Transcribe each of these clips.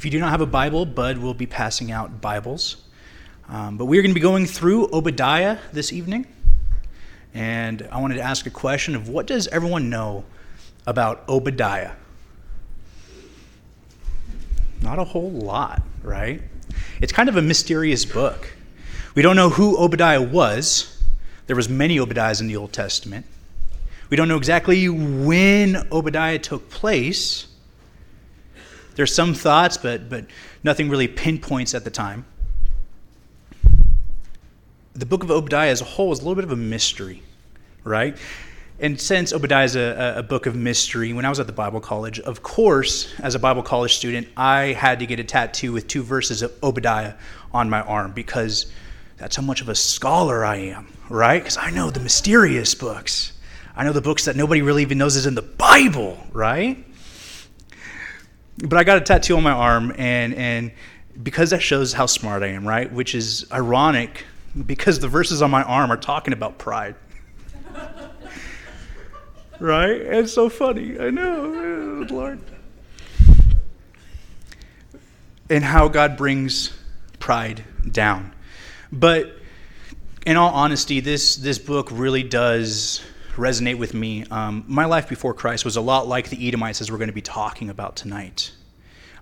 If you do not have a Bible, Bud will be passing out Bibles. Um, but we're going to be going through Obadiah this evening. And I wanted to ask a question of what does everyone know about Obadiah? Not a whole lot, right? It's kind of a mysterious book. We don't know who Obadiah was. There was many Obadiahs in the Old Testament. We don't know exactly when Obadiah took place. There's some thoughts, but, but nothing really pinpoints at the time. The book of Obadiah as a whole is a little bit of a mystery, right? And since Obadiah is a, a book of mystery, when I was at the Bible college, of course, as a Bible college student, I had to get a tattoo with two verses of Obadiah on my arm because that's how much of a scholar I am, right? Because I know the mysterious books. I know the books that nobody really even knows is in the Bible, right? But I got a tattoo on my arm, and, and because that shows how smart I am, right? Which is ironic because the verses on my arm are talking about pride. right? It's so funny. I know, Lord. And how God brings pride down. But in all honesty, this, this book really does resonate with me. Um, my life before Christ was a lot like the Edomites, as we're going to be talking about tonight.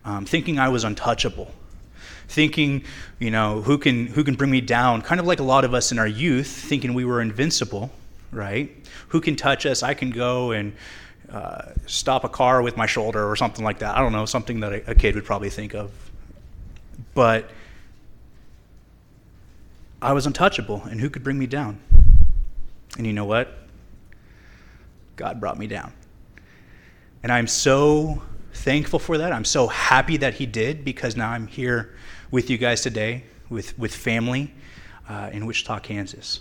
Um, thinking I was untouchable, thinking, you know, who can who can bring me down? Kind of like a lot of us in our youth, thinking we were invincible, right? Who can touch us? I can go and uh, stop a car with my shoulder or something like that. I don't know, something that a, a kid would probably think of. But I was untouchable, and who could bring me down? And you know what? God brought me down. And I'm so thankful for that. I'm so happy that He did because now I'm here with you guys today, with, with family uh, in Wichita, Kansas.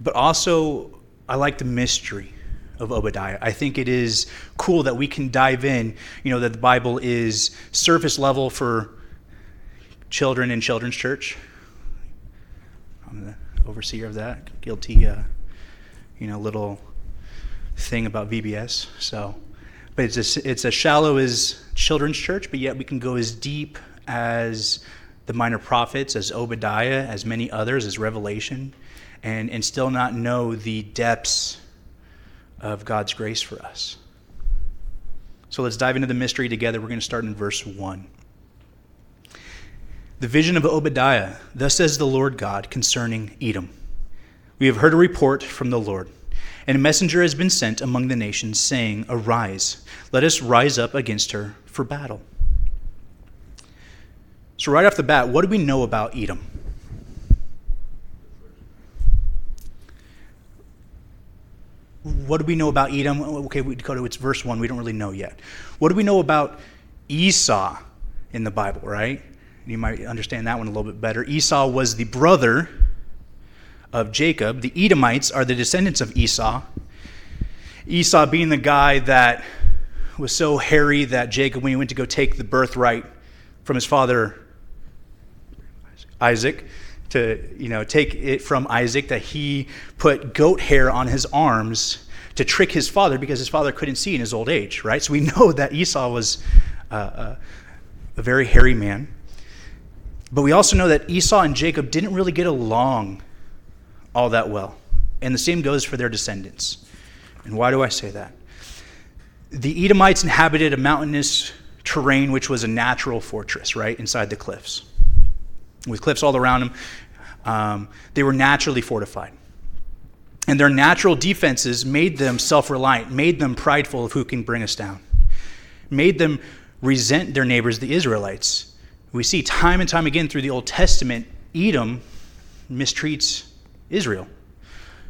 But also, I like the mystery of Obadiah. I think it is cool that we can dive in, you know, that the Bible is surface level for children in children's church. I'm the overseer of that. Guilty, uh, you know, little thing about VBS. So, but it's a, it's as shallow as children's church, but yet we can go as deep as the minor prophets, as Obadiah, as many others, as Revelation, and, and still not know the depths of God's grace for us. So let's dive into the mystery together. We're going to start in verse 1. The vision of Obadiah. Thus says the Lord God concerning Edom. We have heard a report from the Lord, and a messenger has been sent among the nations, saying, Arise, let us rise up against her for battle. So, right off the bat, what do we know about Edom? What do we know about Edom? Okay, we go to its verse 1. We don't really know yet. What do we know about Esau in the Bible, right? You might understand that one a little bit better. Esau was the brother of Jacob. The Edomites are the descendants of Esau. Esau being the guy that was so hairy that Jacob, when he went to go take the birthright from his father Isaac, to you know take it from Isaac, that he put goat hair on his arms to trick his father because his father couldn't see in his old age, right? So we know that Esau was uh, uh a very hairy man. But we also know that Esau and Jacob didn't really get along all that well. And the same goes for their descendants. And why do I say that? The Edomites inhabited a mountainous terrain which was a natural fortress, right, inside the cliffs. With cliffs all around them, um, they were naturally fortified. And their natural defenses made them self reliant, made them prideful of who can bring us down, made them resent their neighbors, the Israelites, we see time and time again through the Old Testament, Edom mistreats Israel.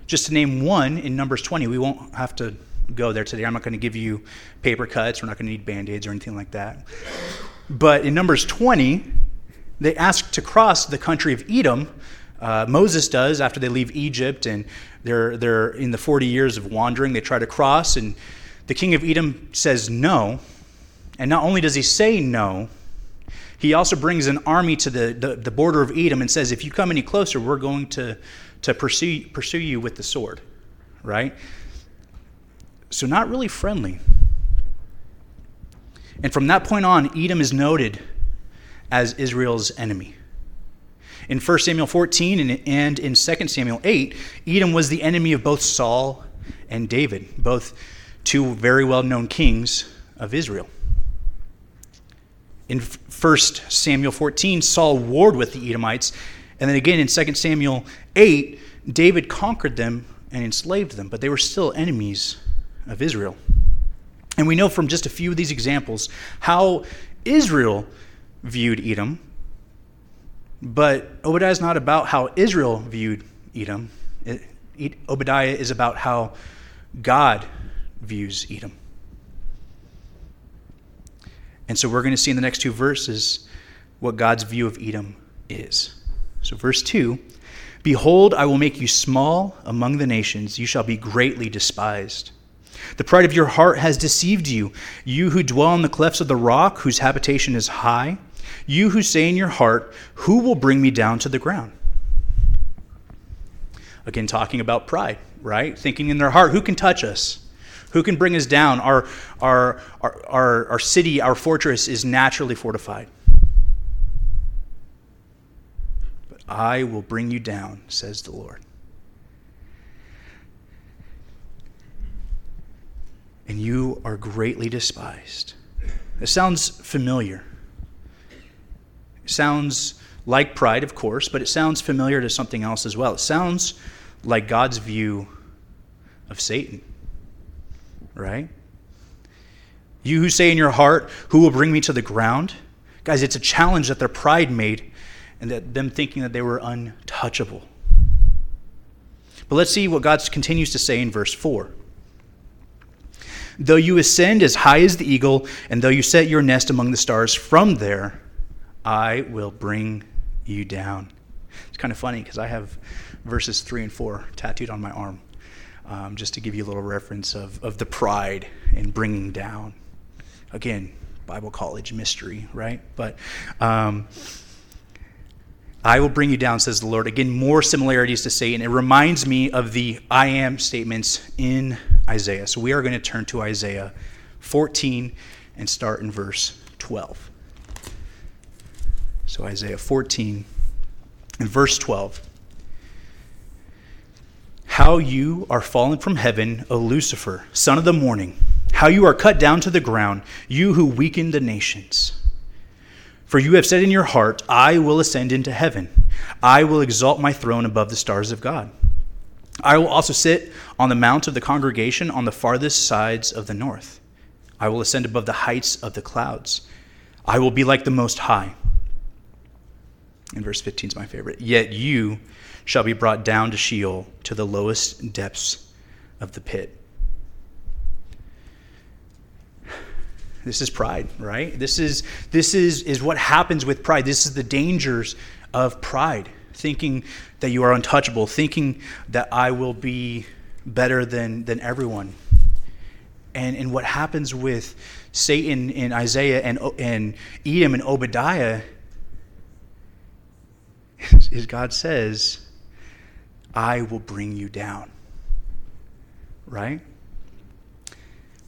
Just to name one in Numbers 20, we won't have to go there today. I'm not going to give you paper cuts. We're not going to need band aids or anything like that. But in Numbers 20, they ask to cross the country of Edom. Uh, Moses does after they leave Egypt and they're, they're in the 40 years of wandering. They try to cross, and the king of Edom says no. And not only does he say no, he also brings an army to the, the, the, border of Edom and says, if you come any closer, we're going to, to pursue, pursue you with the sword, right? So, not really friendly. And from that point on, Edom is noted as Israel's enemy. In 1 Samuel 14 and in 2 Samuel 8, Edom was the enemy of both Saul and David, both two very well known kings of Israel. In 1 Samuel 14, Saul warred with the Edomites. And then again in 2 Samuel 8, David conquered them and enslaved them, but they were still enemies of Israel. And we know from just a few of these examples how Israel viewed Edom. But Obadiah is not about how Israel viewed Edom. It, Obadiah is about how God views Edom. And so we're going to see in the next two verses what God's view of Edom is. So, verse 2 Behold, I will make you small among the nations, you shall be greatly despised. The pride of your heart has deceived you, you who dwell in the clefts of the rock, whose habitation is high, you who say in your heart, Who will bring me down to the ground? Again, talking about pride, right? Thinking in their heart, Who can touch us? Who can bring us down? Our, our, our, our, our city, our fortress is naturally fortified. But I will bring you down, says the Lord. And you are greatly despised. It sounds familiar. It sounds like pride, of course, but it sounds familiar to something else as well. It sounds like God's view of Satan right? You who say in your heart, Who will bring me to the ground? Guys, it's a challenge that their pride made and that them thinking that they were untouchable. But let's see what God continues to say in verse 4. Though you ascend as high as the eagle, and though you set your nest among the stars, from there I will bring you down. It's kind of funny because I have verses 3 and 4 tattooed on my arm um, just to give you a little reference of, of the pride in bringing down. Again, Bible college mystery, right? But um, I will bring you down, says the Lord. Again, more similarities to Satan. It reminds me of the I am statements in Isaiah. So we are going to turn to Isaiah 14 and start in verse 12. So Isaiah 14 and verse 12. How you are fallen from heaven, O Lucifer, son of the morning. How you are cut down to the ground, you who weaken the nations. For you have said in your heart, I will ascend into heaven. I will exalt my throne above the stars of God. I will also sit on the mount of the congregation on the farthest sides of the north. I will ascend above the heights of the clouds. I will be like the Most High. And verse 15 is my favorite. Yet you shall be brought down to Sheol, to the lowest depths of the pit. This is pride, right? This is this is is what happens with pride. This is the dangers of pride, thinking that you are untouchable, thinking that I will be better than than everyone. And and what happens with Satan in Isaiah and and Edom and Obadiah is God says, I will bring you down. Right?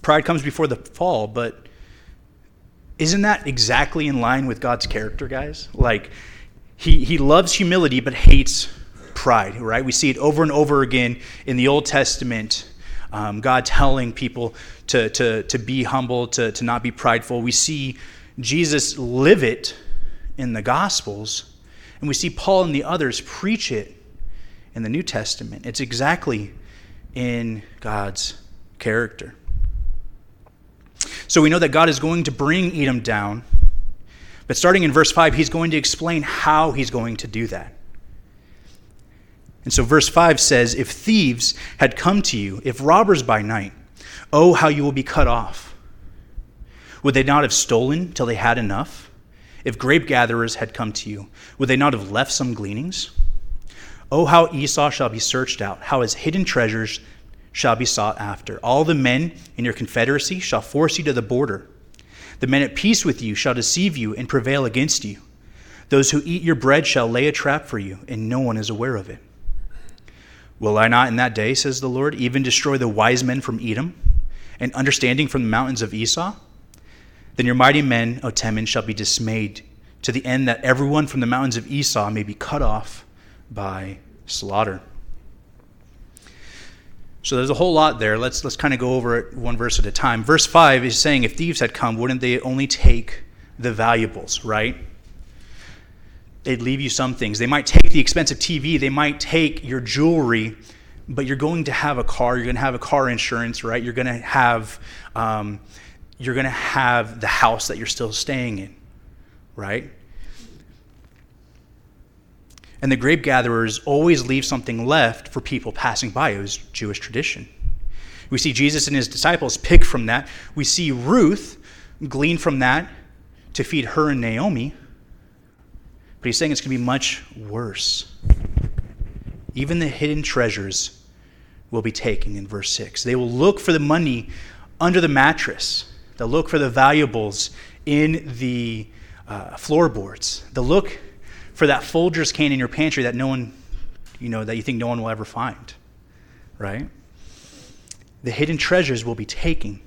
Pride comes before the fall, but isn't that exactly in line with God's character, guys? Like, he, he loves humility but hates pride, right? We see it over and over again in the Old Testament. Um, God telling people to, to, to be humble, to, to not be prideful. We see Jesus live it in the Gospels, and we see Paul and the others preach it in the New Testament. It's exactly in God's character. So we know that God is going to bring Edom down, but starting in verse 5, he's going to explain how he's going to do that. And so verse 5 says, If thieves had come to you, if robbers by night, oh, how you will be cut off. Would they not have stolen till they had enough? If grape gatherers had come to you, would they not have left some gleanings? Oh, how Esau shall be searched out, how his hidden treasures shall be sought after. All the men in your confederacy shall force you to the border. The men at peace with you shall deceive you and prevail against you. Those who eat your bread shall lay a trap for you, and no one is aware of it. Will I not in that day, says the Lord, even destroy the wise men from Edom, and understanding from the mountains of Esau? Then your mighty men, O Teman, shall be dismayed, to the end that everyone from the mountains of Esau may be cut off by slaughter. So there's a whole lot there. Let's let's kind of go over it one verse at a time. Verse 5 is saying if thieves had come, wouldn't they only take the valuables, right? They'd leave you some things. They might take the expensive TV, they might take your jewelry, but you're going to have a car, you're going to have a car insurance, right? You're going to have um, you're going to have the house that you're still staying in, right? And the grape gatherers always leave something left for people passing by. It was Jewish tradition. We see Jesus and his disciples pick from that. We see Ruth glean from that to feed her and Naomi. But he's saying it's going to be much worse. Even the hidden treasures will be taken in verse 6. They will look for the money under the mattress, they'll look for the valuables in the uh, floorboards, they'll look for that Folgers can in your pantry that no one, you know, that you think no one will ever find, right? The hidden treasures will be taken.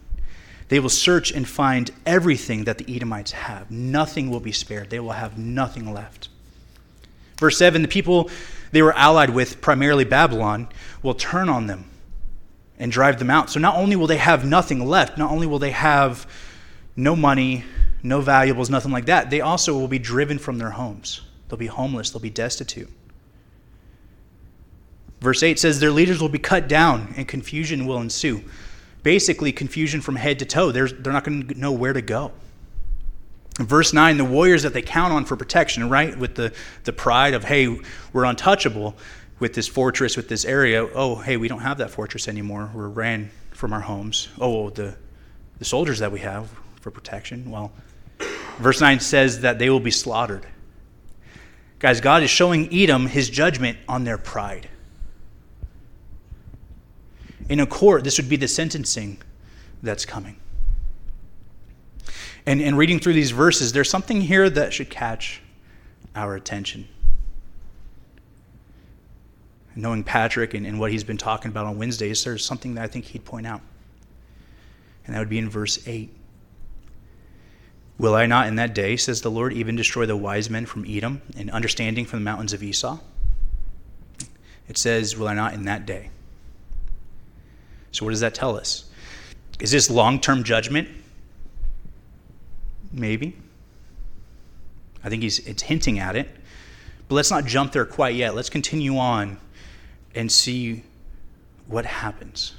They will search and find everything that the Edomites have. Nothing will be spared. They will have nothing left. Verse 7 the people they were allied with, primarily Babylon, will turn on them and drive them out. So not only will they have nothing left, not only will they have no money, no valuables, nothing like that, they also will be driven from their homes. They'll be homeless, they'll be destitute. Verse 8 says, Their leaders will be cut down and confusion will ensue. Basically, confusion from head to toe. They're, they're not going to know where to go. In verse 9, the warriors that they count on for protection, right? With the, the pride of, hey, we're untouchable with this fortress, with this area. Oh, hey, we don't have that fortress anymore. We're ran from our homes. Oh, the, the soldiers that we have for protection. Well, verse 9 says that they will be slaughtered. Guys, God is showing Edom his judgment on their pride. In a court, this would be the sentencing that's coming. And, and reading through these verses, there's something here that should catch our attention. Knowing Patrick and, and what he's been talking about on Wednesdays, there's something that I think he'd point out. And that would be in verse 8. Will I not in that day, says the Lord, even destroy the wise men from Edom and understanding from the mountains of Esau? It says, Will I not in that day? So, what does that tell us? Is this long term judgment? Maybe. I think he's, it's hinting at it. But let's not jump there quite yet. Let's continue on and see what happens.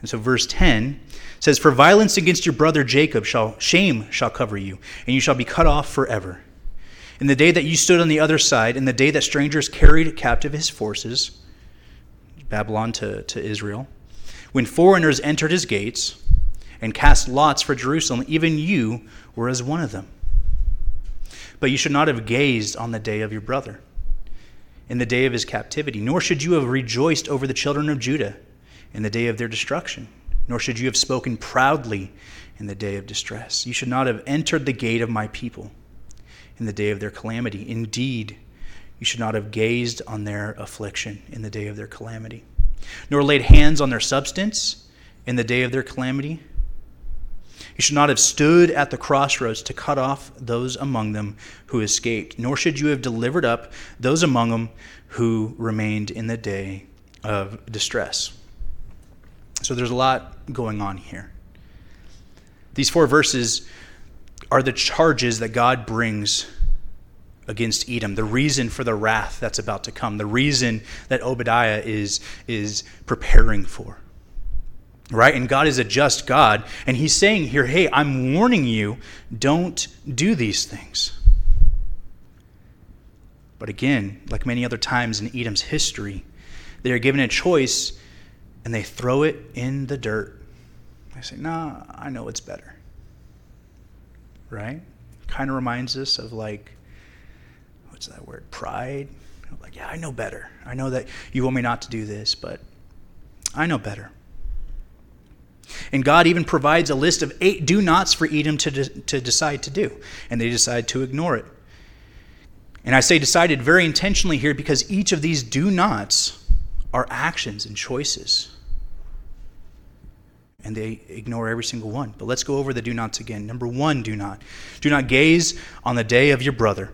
And so, verse 10 says, For violence against your brother Jacob shall shame shall cover you, and you shall be cut off forever. In the day that you stood on the other side, in the day that strangers carried captive his forces, Babylon to, to Israel, when foreigners entered his gates and cast lots for Jerusalem, even you were as one of them. But you should not have gazed on the day of your brother, in the day of his captivity, nor should you have rejoiced over the children of Judah in the day of their destruction nor should you have spoken proudly in the day of distress. You should not have entered the gate of my people in the day of their calamity. Indeed, you should not have gazed on their affliction in the day of their calamity, nor laid hands on their substance in the day of their calamity. You should not have stood at the crossroads to cut off those among them who escaped, nor should you have delivered up those among them who remained in the day of distress. So there's a lot going on here. These four verses are the charges that God brings against Edom, the reason for the wrath that's about to come, the reason that Obadiah is, is preparing for. Right? And God is a just God. And he's saying here, hey, I'm warning you, don't do these things. But again, like many other times in Edom's history, they are given a choice and they throw it in the dirt. I say, nah, I know it's better. Right? Kind of reminds us of like, what's that word? Pride. Like, yeah, I know better. I know that you want me not to do this, but I know better. And God even provides a list of eight do nots for Edom to, de- to decide to do, and they decide to ignore it. And I say decided very intentionally here because each of these do nots are actions and choices. and they ignore every single one. But let's go over the do nots again. Number one, do not. Do not gaze on the day of your brother.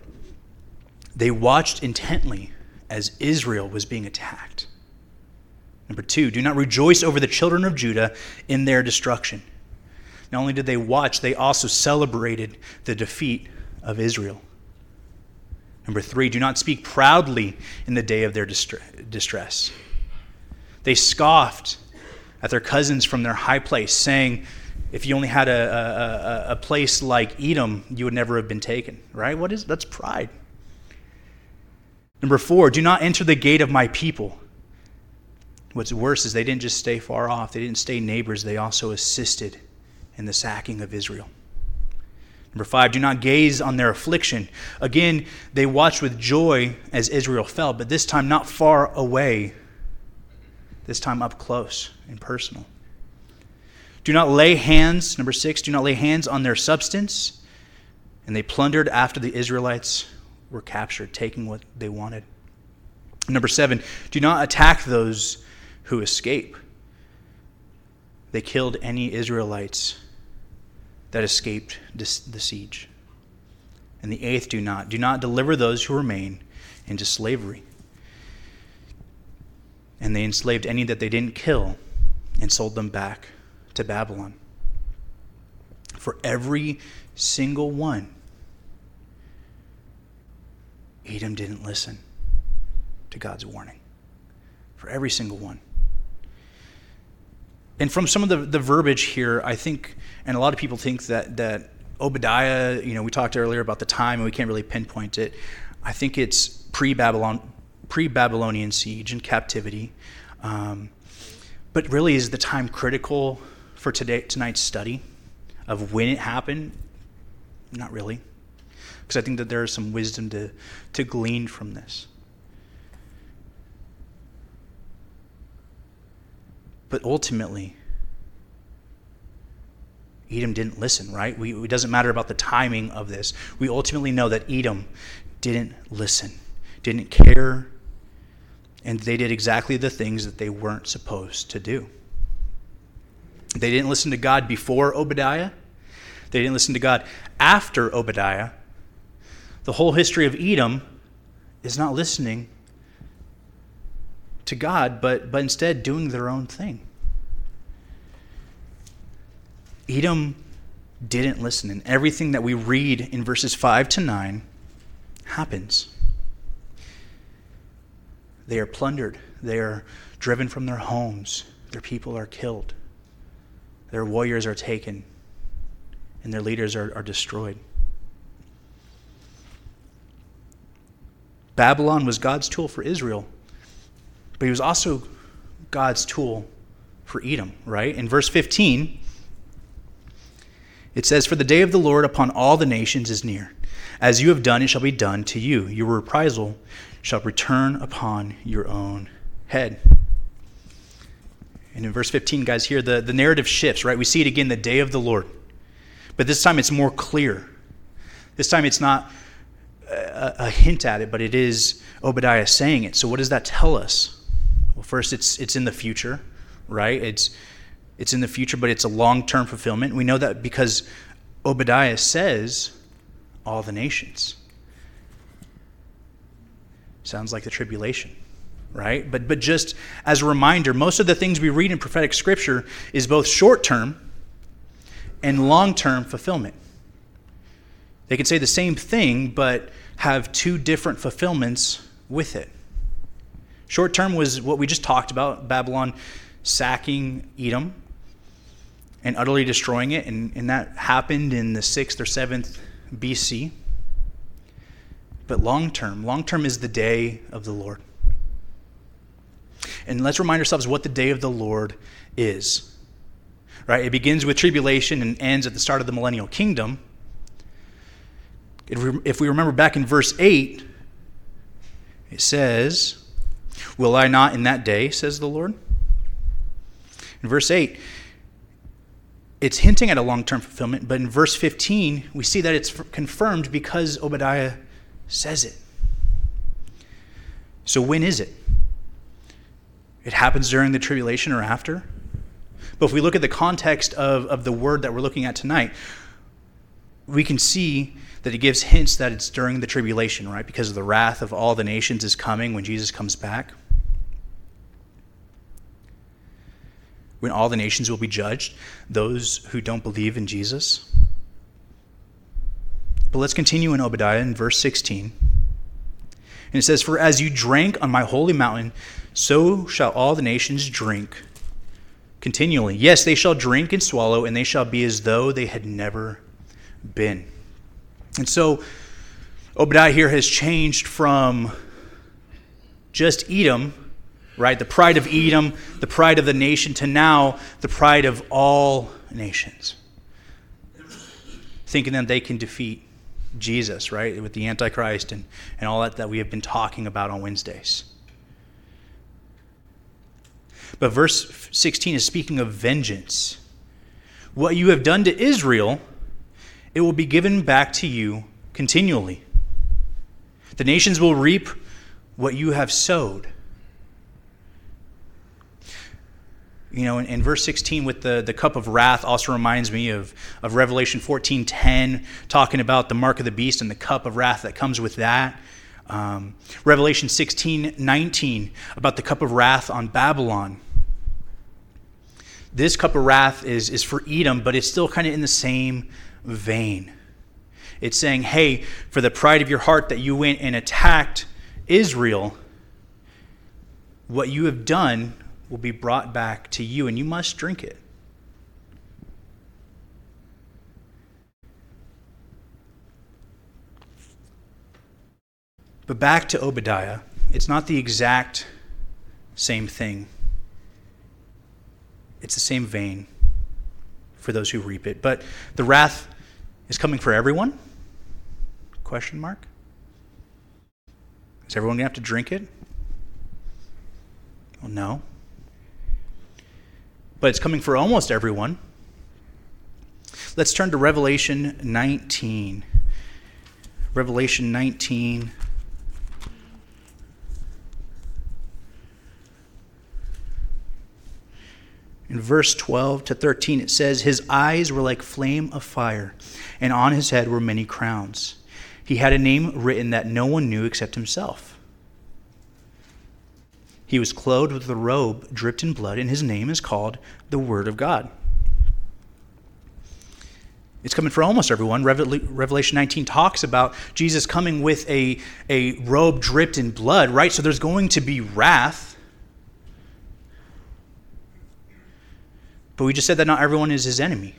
They watched intently as Israel was being attacked. Number two, do not rejoice over the children of Judah in their destruction. Not only did they watch, they also celebrated the defeat of Israel. Number three, do not speak proudly in the day of their distress. They scoffed at their cousins from their high place, saying, if you only had a, a, a place like Edom, you would never have been taken, right? What is that's pride. Number four, do not enter the gate of my people. What's worse is they didn't just stay far off, they didn't stay neighbors, they also assisted in the sacking of Israel. Number five, do not gaze on their affliction. Again, they watched with joy as Israel fell, but this time not far away, this time up close and personal. Do not lay hands, number six, do not lay hands on their substance. And they plundered after the Israelites were captured, taking what they wanted. Number seven, do not attack those who escape. They killed any Israelites that escaped the siege. And the eighth, do not. Do not deliver those who remain into slavery. And they enslaved any that they didn't kill and sold them back to Babylon. For every single one, Edom didn't listen to God's warning. For every single one. And from some of the, the verbiage here, I think, and a lot of people think that, that Obadiah, you know, we talked earlier about the time and we can't really pinpoint it. I think it's pre Babylon, pre Babylonian siege and captivity. Um, but really, is the time critical for today tonight's study of when it happened? Not really, because I think that there is some wisdom to to glean from this. But ultimately, Edom didn't listen, right? We, it doesn't matter about the timing of this. We ultimately know that Edom didn't listen, didn't care, and they did exactly the things that they weren't supposed to do. They didn't listen to God before Obadiah, they didn't listen to God after Obadiah. The whole history of Edom is not listening to God, but, but instead doing their own thing. Edom didn't listen, and everything that we read in verses 5 to 9 happens. They are plundered, they are driven from their homes, their people are killed, their warriors are taken, and their leaders are, are destroyed. Babylon was God's tool for Israel, but he was also God's tool for Edom, right? In verse 15, it says, For the day of the Lord upon all the nations is near. As you have done, it shall be done to you. Your reprisal shall return upon your own head. And in verse 15, guys, here the, the narrative shifts, right? We see it again, the day of the Lord. But this time it's more clear. This time it's not a, a hint at it, but it is Obadiah saying it. So what does that tell us? Well, first, it's, it's in the future, right? It's, it's in the future, but it's a long term fulfillment. We know that because Obadiah says, all the nations. Sounds like the tribulation, right? But, but just as a reminder, most of the things we read in prophetic scripture is both short term and long term fulfillment. They can say the same thing, but have two different fulfillments with it. Short term was what we just talked about Babylon sacking Edom and utterly destroying it, and, and that happened in the 6th or 7th BC. But long term, long term is the day of the Lord. And let's remind ourselves what the day of the Lord is. Right? It begins with tribulation and ends at the start of the millennial kingdom. If we remember back in verse 8, it says, Will I not in that day, says the Lord? In verse 8, it's hinting at a long term fulfillment, but in verse 15, we see that it's confirmed because Obadiah says it. So, when is it? It happens during the tribulation or after? But if we look at the context of, of the word that we're looking at tonight, we can see that it gives hints that it's during the tribulation, right? Because the wrath of all the nations is coming when Jesus comes back. When all the nations will be judged, those who don't believe in Jesus. But let's continue in Obadiah in verse 16. And it says, For as you drank on my holy mountain, so shall all the nations drink continually. Yes, they shall drink and swallow, and they shall be as though they had never been. And so Obadiah here has changed from just Edom, right, the pride of Edom, the pride of the nation, to now the pride of all nations. Thinking that they can defeat Jesus, right, with the Antichrist and, and all that that we have been talking about on Wednesdays. But verse 16 is speaking of vengeance. What you have done to Israel, it will be given back to you continually. The nations will reap what you have sowed. You know, in, in, verse 16 with the, the cup of wrath also reminds me of, of Revelation 14.10, talking about the mark of the beast and the cup of wrath that comes with that. Um, Revelation 16.19, about the cup of wrath on Babylon. This cup of wrath is, is for Edom, but it's still kind of in the same vein. It's saying, hey, for the pride of your heart that you went and attacked Israel, what you have done will be brought back to you, and you must drink it. But back to Obadiah, it's not the exact same thing. It's the same vein for those who reap it. But the wrath is coming for everyone? Question mark. Is everyone going to have to drink it? Well, no but it's coming for almost everyone. Let's turn to Revelation 19. Revelation 19. In verse 12 to 13, it says, His eyes were like flame of fire, and on his head were many crowns. He had a name written that no one knew except himself. He was clothed with a robe dripped in blood, and his name is called the Word of God. It's coming for almost everyone. Revelation 19 talks about Jesus coming with a, a robe dripped in blood, right? So there's going to be wrath. But we just said that not everyone is his enemy.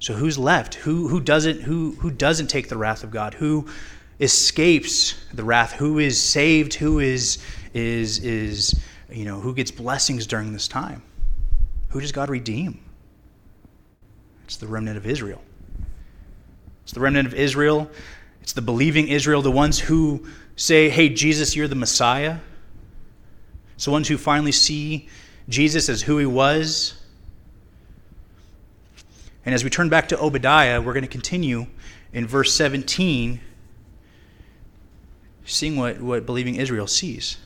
So who's left? Who, who, doesn't, who, who doesn't take the wrath of God? Who escapes the wrath? Who is saved? Who is is, is you know, who gets blessings during this time? Who does God redeem? It's the remnant of Israel. It's the remnant of Israel. It's the believing Israel, the ones who say, hey, Jesus, you're the Messiah. It's the ones who finally see Jesus as who he was. And as we turn back to Obadiah, we're going to continue in verse 17, seeing what, what believing Israel sees.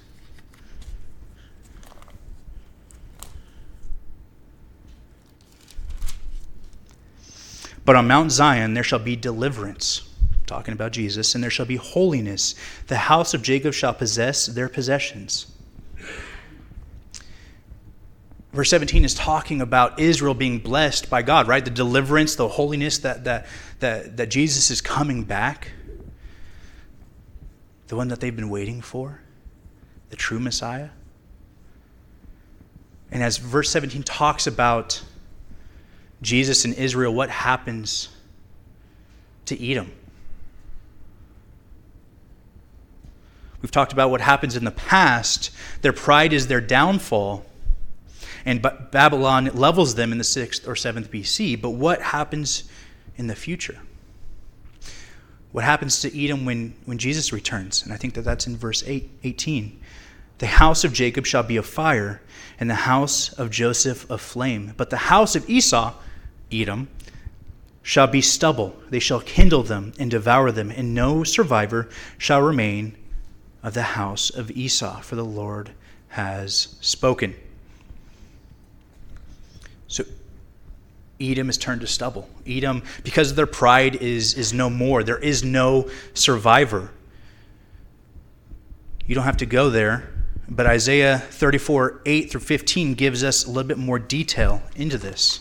But on Mount Zion there shall be deliverance, talking about Jesus, and there shall be holiness. The house of Jacob shall possess their possessions. Verse 17 is talking about Israel being blessed by God, right? The deliverance, the holiness that, that, that, that Jesus is coming back. The one that they've been waiting for, the true Messiah. And as verse 17 talks about Jesus and Israel, what happens to Edom? We've talked about what happens in the past. Their pride is their downfall, and Babylon levels them in the 6th or 7th BC. But what happens in the future? What happens to Edom when, when Jesus returns? And I think that that's in verse 8, 18. The house of Jacob shall be a fire, and the house of Joseph a flame. But the house of Esau Edom, shall be stubble. They shall kindle them and devour them, and no survivor shall remain of the house of Esau, for the Lord has spoken. So Edom is turned to stubble. Edom, because of their pride, is, is no more. There is no survivor. You don't have to go there, but Isaiah 34 8 through 15 gives us a little bit more detail into this.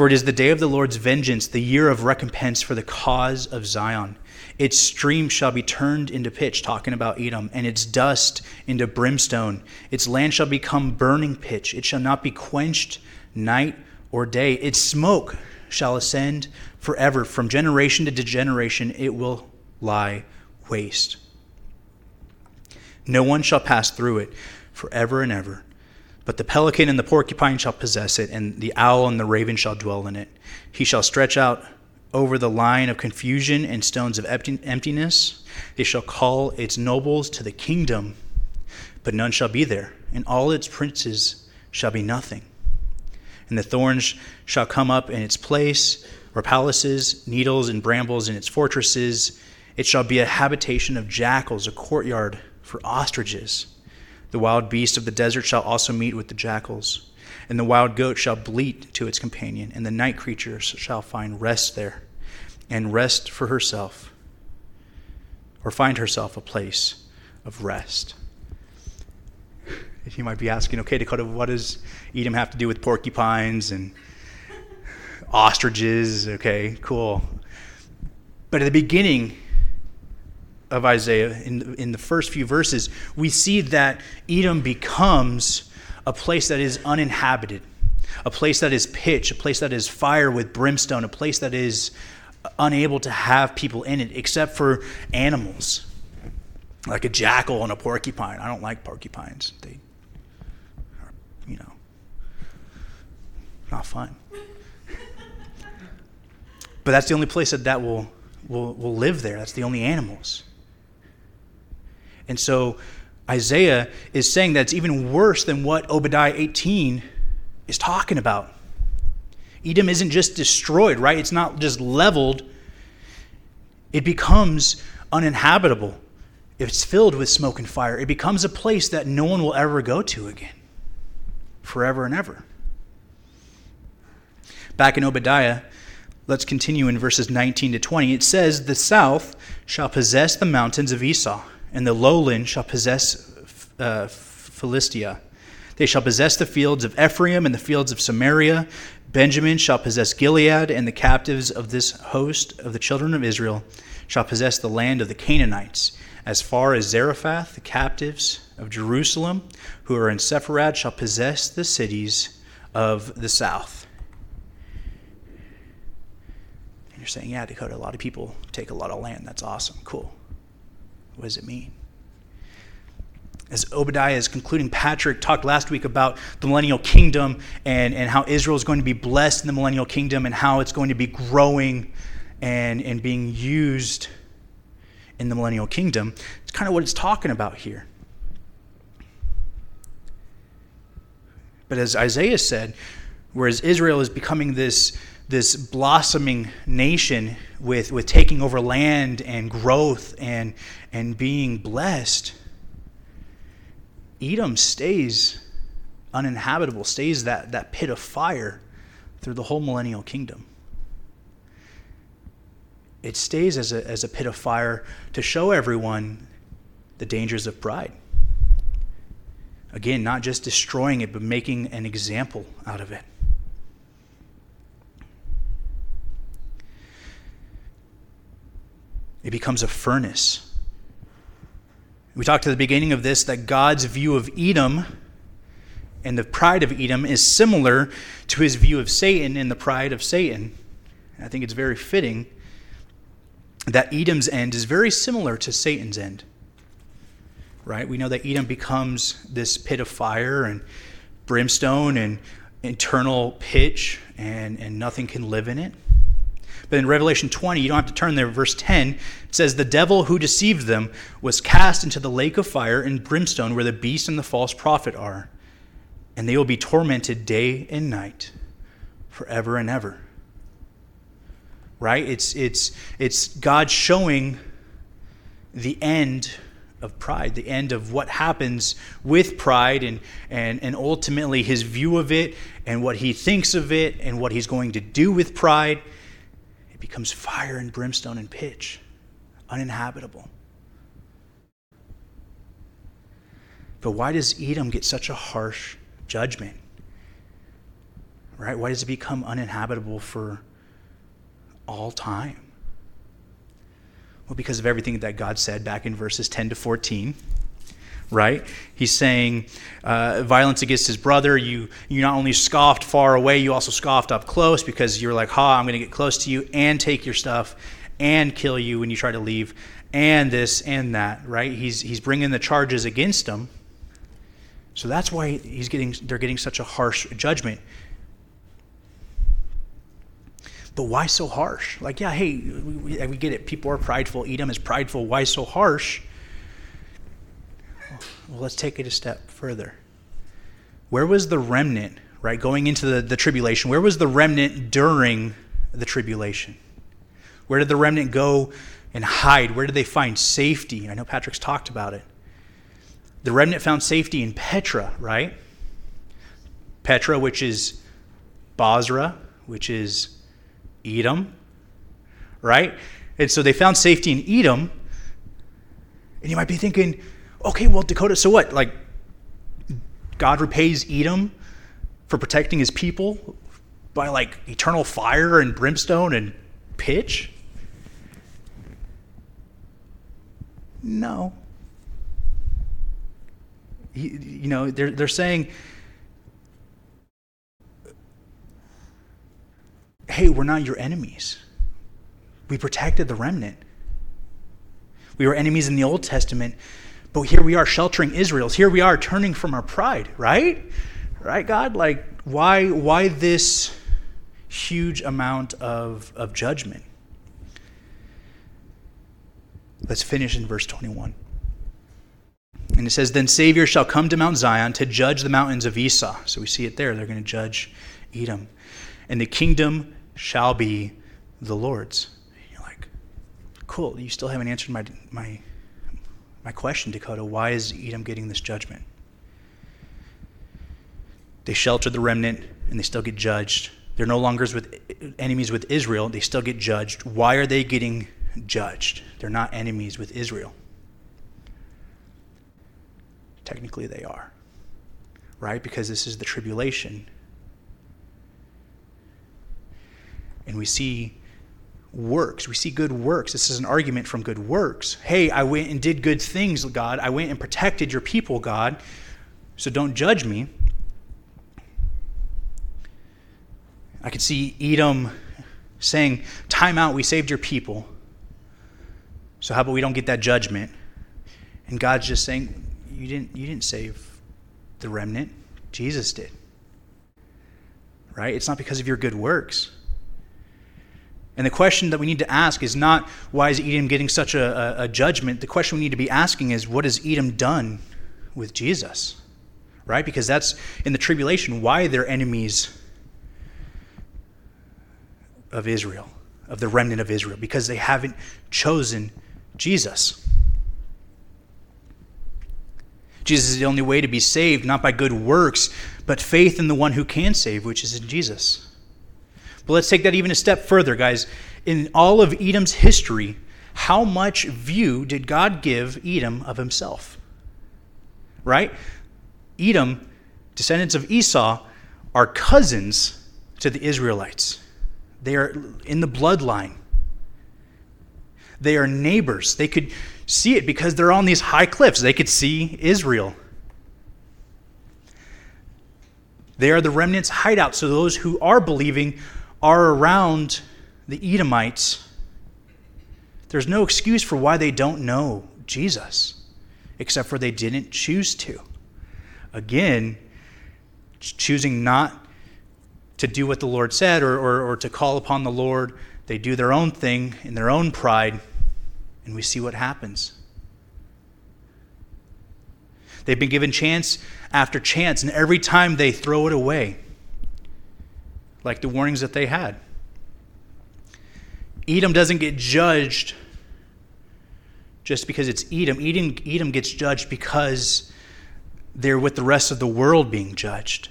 For it is the day of the Lord's vengeance, the year of recompense for the cause of Zion. Its stream shall be turned into pitch, talking about Edom, and its dust into brimstone. Its land shall become burning pitch. It shall not be quenched night or day. Its smoke shall ascend forever. From generation to generation, it will lie waste. No one shall pass through it forever and ever. But the pelican and the porcupine shall possess it, and the owl and the raven shall dwell in it. He shall stretch out over the line of confusion and stones of emptiness. They shall call its nobles to the kingdom, but none shall be there, and all its princes shall be nothing. And the thorns shall come up in its place, or palaces, needles and brambles in its fortresses. It shall be a habitation of jackals, a courtyard for ostriches. The wild beast of the desert shall also meet with the jackals, and the wild goat shall bleat to its companion, and the night creatures shall find rest there, and rest for herself, or find herself a place of rest. You might be asking, okay, Dakota, what does Edom have to do with porcupines and ostriches? Okay, cool. But at the beginning, of Isaiah, in, in the first few verses, we see that Edom becomes a place that is uninhabited, a place that is pitch, a place that is fire with brimstone, a place that is unable to have people in it except for animals, like a jackal and a porcupine. I don't like porcupines. They are, you know, not fun. But that's the only place that that will, will, will live there. That's the only animals. And so Isaiah is saying that it's even worse than what Obadiah 18 is talking about. Edom isn't just destroyed, right? It's not just leveled, it becomes uninhabitable. It's filled with smoke and fire. It becomes a place that no one will ever go to again, forever and ever. Back in Obadiah, let's continue in verses 19 to 20. It says, The south shall possess the mountains of Esau and the lowland shall possess uh, Philistia. They shall possess the fields of Ephraim and the fields of Samaria. Benjamin shall possess Gilead, and the captives of this host of the children of Israel shall possess the land of the Canaanites. As far as Zarephath, the captives of Jerusalem, who are in Sepharad, shall possess the cities of the south. And you're saying, yeah, Dakota, a lot of people take a lot of land. That's awesome. Cool. What does it mean? As Obadiah is concluding, Patrick talked last week about the millennial kingdom and, and how Israel is going to be blessed in the millennial kingdom and how it's going to be growing and, and being used in the millennial kingdom. It's kind of what it's talking about here. But as Isaiah said, whereas Israel is becoming this this blossoming nation with, with taking over land and growth and, and being blessed, Edom stays uninhabitable, stays that, that pit of fire through the whole millennial kingdom. It stays as a, as a pit of fire to show everyone the dangers of pride. Again, not just destroying it, but making an example out of it. it becomes a furnace. We talked at the beginning of this that God's view of Edom and the pride of Edom is similar to his view of Satan and the pride of Satan. I think it's very fitting that Edom's end is very similar to Satan's end. Right? We know that Edom becomes this pit of fire and brimstone and internal pitch, and, and nothing can live in it. But in Revelation 20, you don't have to turn there, verse 10, it says, The devil who deceived them was cast into the lake of fire and brimstone where the beast and the false prophet are, and they will be tormented day and night forever and ever. Right? It's, it's, it's God showing the end of pride, the end of what happens with pride, and, and, and ultimately his view of it, and what he thinks of it, and what he's going to do with pride. Becomes fire and brimstone and pitch, uninhabitable. But why does Edom get such a harsh judgment? Right? Why does it become uninhabitable for all time? Well, because of everything that God said back in verses 10 to 14 right? He's saying uh, violence against his brother. You, you not only scoffed far away, you also scoffed up close because you're like, ha, I'm going to get close to you and take your stuff and kill you when you try to leave and this and that, right? He's, he's bringing the charges against him. So that's why he's getting, they're getting such a harsh judgment. But why so harsh? Like, yeah, hey, we, we get it. People are prideful. Edom is prideful. Why so harsh? Well, let's take it a step further. Where was the remnant, right, going into the, the tribulation? Where was the remnant during the tribulation? Where did the remnant go and hide? Where did they find safety? I know Patrick's talked about it. The remnant found safety in Petra, right? Petra, which is Bozrah, which is Edom, right? And so they found safety in Edom. And you might be thinking, okay, well, Dakota, so what? Like, God repays Edom for protecting his people by like eternal fire and brimstone and pitch? No. You know, they're, they're saying, hey, we're not your enemies. We protected the remnant. We were enemies in the Old Testament, but here we are sheltering Israel's. Here we are turning from our pride, right? Right, God? Like, why, why this huge amount of, of judgment? Let's finish in verse 21. And it says, Then Savior shall come to Mount Zion to judge the mountains of Esau. So we see it there. They're going to judge Edom. And the kingdom shall be the Lord's. And you're like, cool. You still haven't answered my, my my question, Dakota why is Edom getting this judgment? They shelter the remnant and they still get judged. They're no longer with enemies with Israel, they still get judged. Why are they getting judged? They're not enemies with Israel. Technically, they are, right? Because this is the tribulation. And we see works. We see good works. This is an argument from good works. Hey, I went and did good things, God. I went and protected your people, God. So don't judge me. I could see Edom saying, Time out, we saved your people. So how about we don't get that judgment? And God's just saying, You didn't, you didn't save the remnant. Jesus did. Right? It's not because of your good works. And the question that we need to ask is not why is Edom getting such a, a, a, judgment? The question we need to be asking is what has Edom done with Jesus? Right? Because that's in the tribulation why they're enemies of Israel, of the remnant of Israel, because they haven't chosen Jesus. Jesus is the only way to be saved, not by good works, but faith in the one who can save, which is in Jesus. But let's take that even a step further, guys. In all of Edom's history, how much view did God give Edom of himself? Right? Edom, descendants of Esau, are cousins to the Israelites. They are in the bloodline. They are neighbors. They could see it because they're on these high cliffs. They could see Israel. They are the remnant's hideout. So those who are believing are around the Edomites, there's no excuse for why they don't know Jesus, except for they didn't choose to. Again, choosing not to do what the Lord said or, or, or to call upon the Lord, they do their own thing in their own pride, and we see what happens. They've been given chance after chance, and every time they throw it away like the warnings that they had. Edom doesn't get judged just because it's Edom. Edom, Edom gets judged because they're with the rest of the world being judged.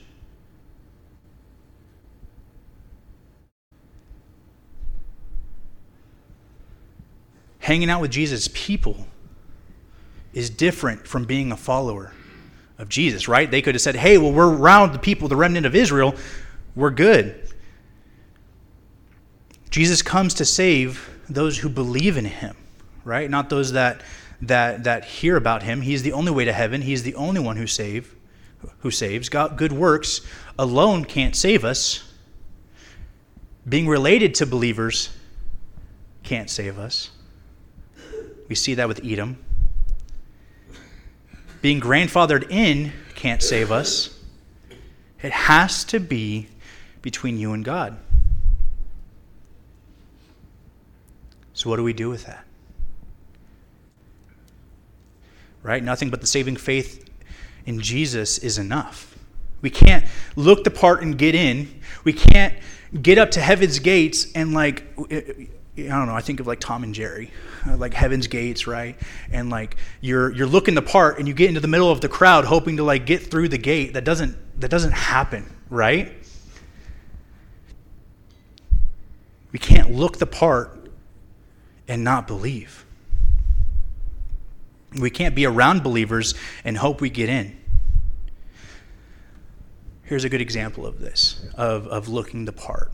Hanging out with Jesus' people is different from being a follower of Jesus, right? They could have said, hey, well, we're around the people, the remnant of Israel, we're good. Jesus comes to save those who believe in him, right? Not those that that that hear about him. He's the only way to heaven. He's the only one who save who saves. God, good works alone can't save us. Being related to believers can't save us. We see that with Edom. Being grandfathered in can't save us. It has to be between you and God. So, what do we do with that? Right? Nothing but the saving faith in Jesus is enough. We can't look the part and get in. We can't get up to heaven's gates and, like, I don't know, I think of like Tom and Jerry, uh, like Heaven's Gates, right? And like you're you're looking the part and you get into the middle of the crowd hoping to like get through the gate. That doesn't that doesn't happen, right? We can't look the part and not believe. We can't be around believers and hope we get in. Here's a good example of this, of, of looking the part.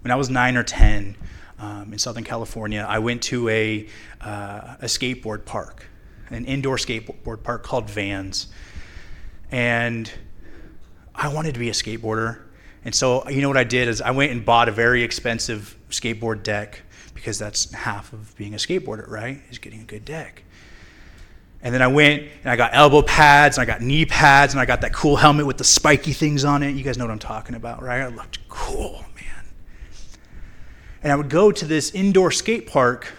When I was nine or 10 um, in Southern California, I went to a, uh, a skateboard park, an indoor skateboard park called Vans. And I wanted to be a skateboarder. And so, you know what I did is I went and bought a very expensive skateboard deck because that's half of being a skateboarder, right? Is getting a good deck. And then I went and I got elbow pads and I got knee pads and I got that cool helmet with the spiky things on it. You guys know what I'm talking about, right? I looked cool, man. And I would go to this indoor skate park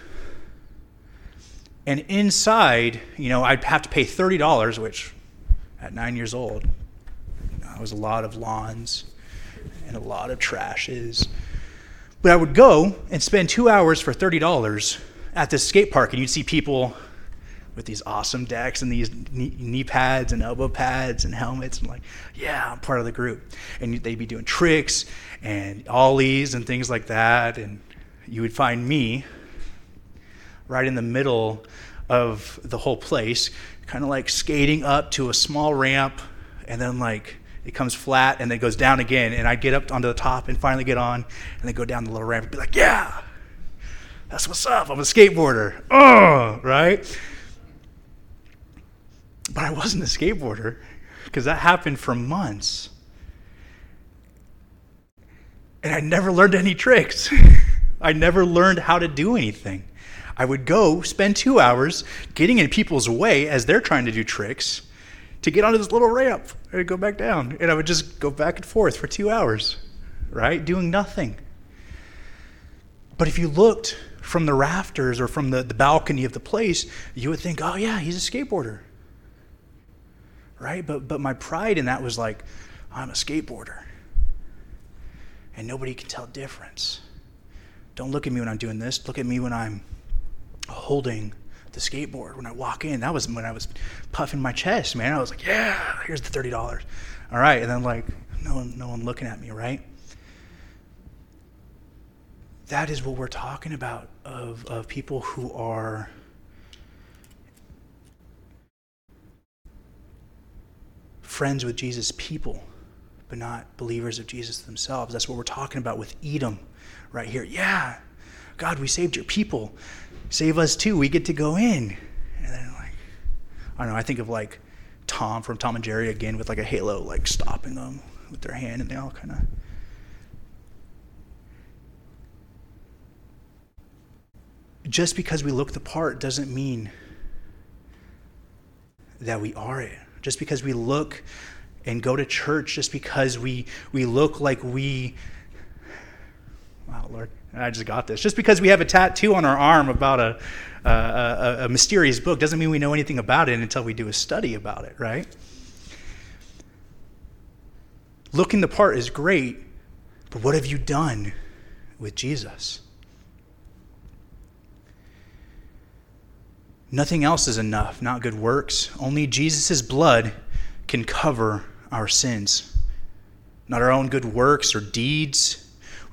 and inside, you know, I'd have to pay $30, which at nine years old, you know, was a lot of lawns and a lot of trashes but I would go and spend two hours for $30 at this skate park, and you'd see people with these awesome decks and these knee pads and elbow pads and helmets. And like, yeah, I'm part of the group. And they'd be doing tricks and ollies and things like that. And you would find me right in the middle of the whole place, kind of like skating up to a small ramp and then like it comes flat and then it goes down again. And I'd get up onto the top and finally get on and then go down the little ramp and be like, yeah, that's what's up. I'm a skateboarder. Oh, right? But I wasn't a skateboarder because that happened for months. And I never learned any tricks. I never learned how to do anything. I would go spend two hours getting in people's way as they're trying to do tricks to get onto this little ramp and go back down. And I would just go back and forth for two hours, right? Doing nothing. But if you looked from the rafters or from the, the balcony of the place, you would think, oh, yeah, he's a skateboarder. Right? But, but my pride in that was like, I'm a skateboarder. And nobody can tell difference. Don't look at me when I'm doing this. Look at me when I'm holding the skateboard when I walk in. That was when I was puffing my chest, man. I was like, yeah, here's the thirty dollars. All right, and then like no one, no one looking at me, right? That is what we're talking about of of people who are. Friends with Jesus' people, but not believers of Jesus themselves. That's what we're talking about with Edom right here. Yeah, God, we saved your people save us too. We get to go in. And then like, I don't know. I think of like Tom from Tom and Jerry again with like a halo, like stopping them with their hand, and they all kind of. Just because we look the part doesn't mean that we are it. Just because we look and go to church, just because we we look like we. Wow, Lord I just got this. Just because we have a tattoo on our arm about a, a, a, mysterious book doesn't mean we know anything about it until we do a study about it, right? Looking the part is great, but what have you done with Jesus? Nothing else is enough, not good works. Only Jesus' blood can cover our sins. Not our own good works or deeds.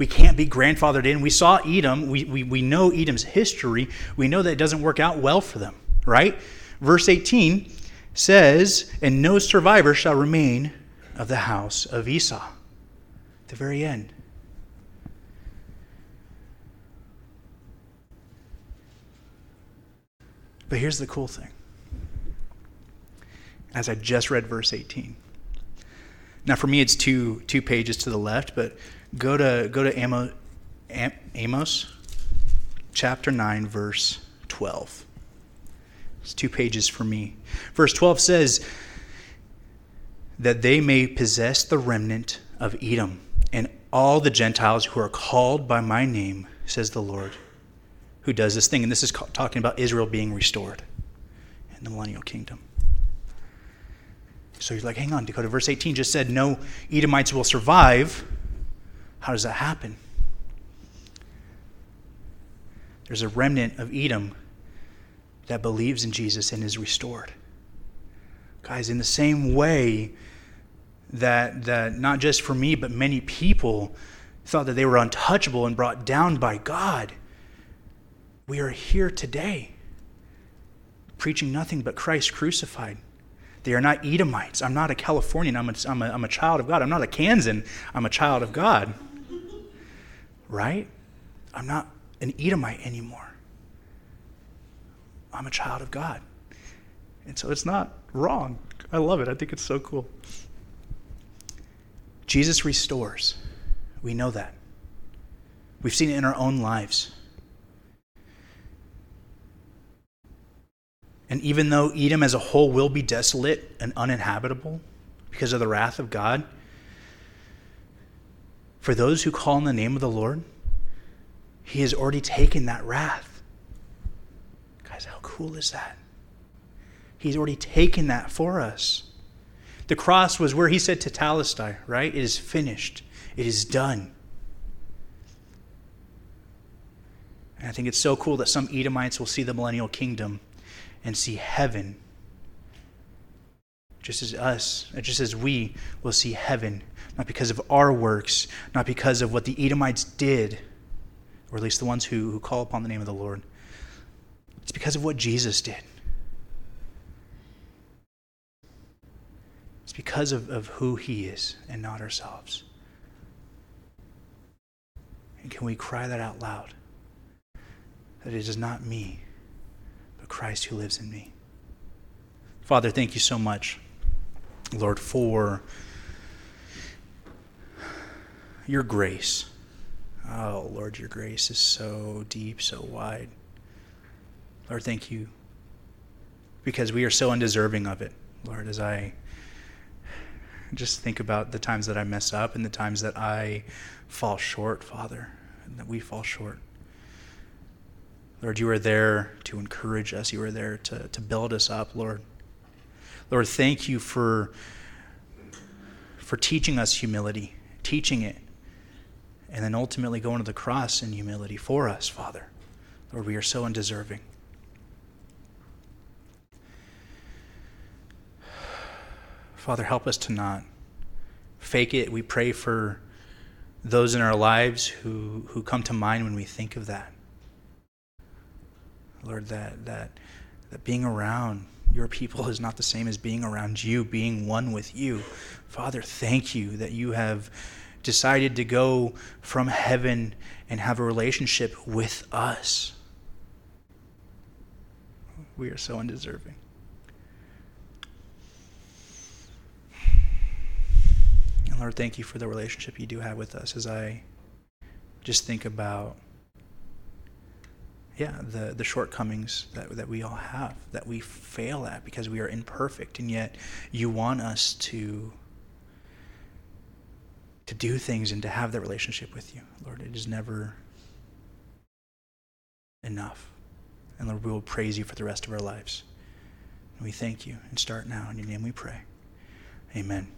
We can't be grandfathered in. We saw Edom. We, we, we know Edom's history. We know that it doesn't work out well for them, right? Verse 18 says, And no survivor shall remain of the house of Esau. The very end. But here's the cool thing. As I just read verse 18. Now for me it's two two pages to the left, but go to go to Amos, Amos chapter 9 verse 12. It's two pages for me. Verse 12 says that they may possess the remnant of Edom and all the Gentiles who are called by my name, says the Lord who does this thing. And this is talking about Israel being restored in the millennial kingdom. So you're like, hang on, Dakota. Verse 18 just said no Edomites will survive. How does that happen? There's a remnant of Edom that believes in Jesus and is restored. Guys, in the same way that, that not just for me, but many people thought that they were untouchable and brought down by God, we are here today preaching nothing but Christ crucified. They are not Edomites. I'm not a Californian. I'm a, I'm, a, I'm a child of God. I'm not a Kansan. I'm a child of God. Right? I'm not an Edomite anymore. I'm a child of God. And so it's not wrong. I love it. I think it's so cool. Jesus restores. We know that. We've seen it in our own lives. And even though Edom as a whole will be desolate and uninhabitable because of the wrath of God, for those who call on the name of the Lord, He has already taken that wrath. Guys, how cool is that? He's already taken that for us. The cross was where He said tetelestai, right? It is finished, it is done. And I think it's so cool that some Edomites will see the millennial kingdom and see heaven. Just as us, just as we will see heaven, not because of our works, not because of what the Edomites did, or at least the ones who, who call upon the name of the Lord. It's because of what Jesus did. It's because of, of who he is and not ourselves. And can we cry that out loud? That it is not me, but Christ who lives in me. Father, thank you so much, Lord, for your grace. Oh, Lord, your grace is so deep, so wide. Lord, thank you because we are so undeserving of it, Lord, as I just think about the times that I mess up and the times that I fall short, Father, and that we fall short. Lord, you are there to encourage us. You are there to, to build us up, Lord. Lord, thank you for, for teaching us humility, teaching it, and then ultimately going to the cross in humility for us, Father. Lord, we are so undeserving. Father, help us to not fake it. We pray for those in our lives who, who come to mind when we think of that. Lord, that, that, that being around your people is not the same as being around you, being one with you. Father, thank you that you have decided to go from heaven and have a relationship with us. We are so undeserving. And Lord, thank you for the relationship you do have with us as I just think about yeah, the, the shortcomings that, that we all have, that we fail at because we are imperfect, and yet you want us to to do things and to have that relationship with you. Lord, it is never enough. And Lord, we will praise you for the rest of our lives. And we thank you and start now. In your name we pray. Amen.